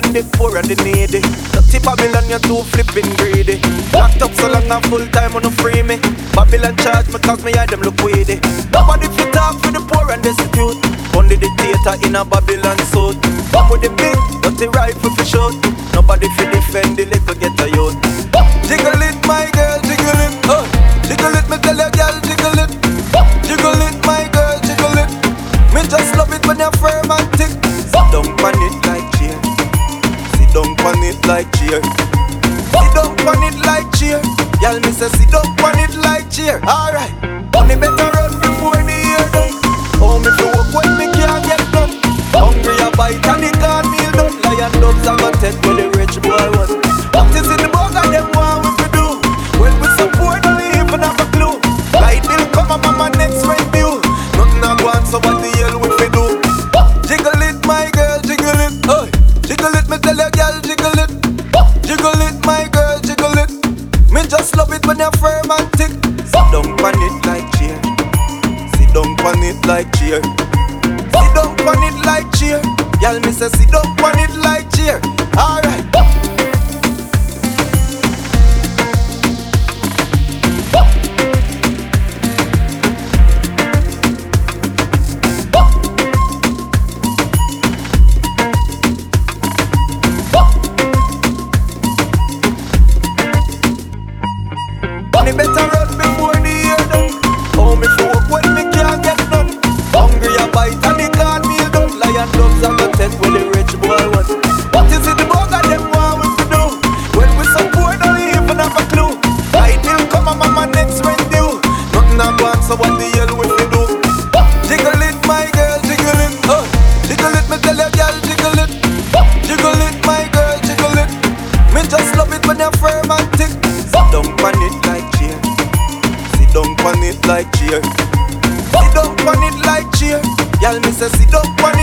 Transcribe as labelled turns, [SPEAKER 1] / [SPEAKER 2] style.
[SPEAKER 1] the poor and the needy. Dirty Babylon, you're too flipping greedy. Locked up so long and full time on no free me. Babylon charge me cause me eye them look weedy. Nobody fit talk for the poor and destitute. Only the theater in a Babylon suit. Come with the big, dirty rifle for shoot. Nobody fit defend the little ghetto youth. Like chair. Sit down on it like chair. Y'all me say sit down on it like chair. Alright. Money better tell you, girl, jiggle it. Jiggle it, my girl, jiggle it. Me just love it when you're firm and thick. Sit down on it like chair. Sit down on it like chair. Sit down on it like chair. Y'all me say sit down on it like chair. Alright. What the hell we fi do? Jiggle it, my girl, jiggle it. Jiggle it, me tell you, girl, jiggle it. Jiggle it, my girl, jiggle it. Me just love it when you're firm and thick. Sit down on it like chair. Sit down on it like chair. Sit down on it like chair. Y'all me say sit down on it.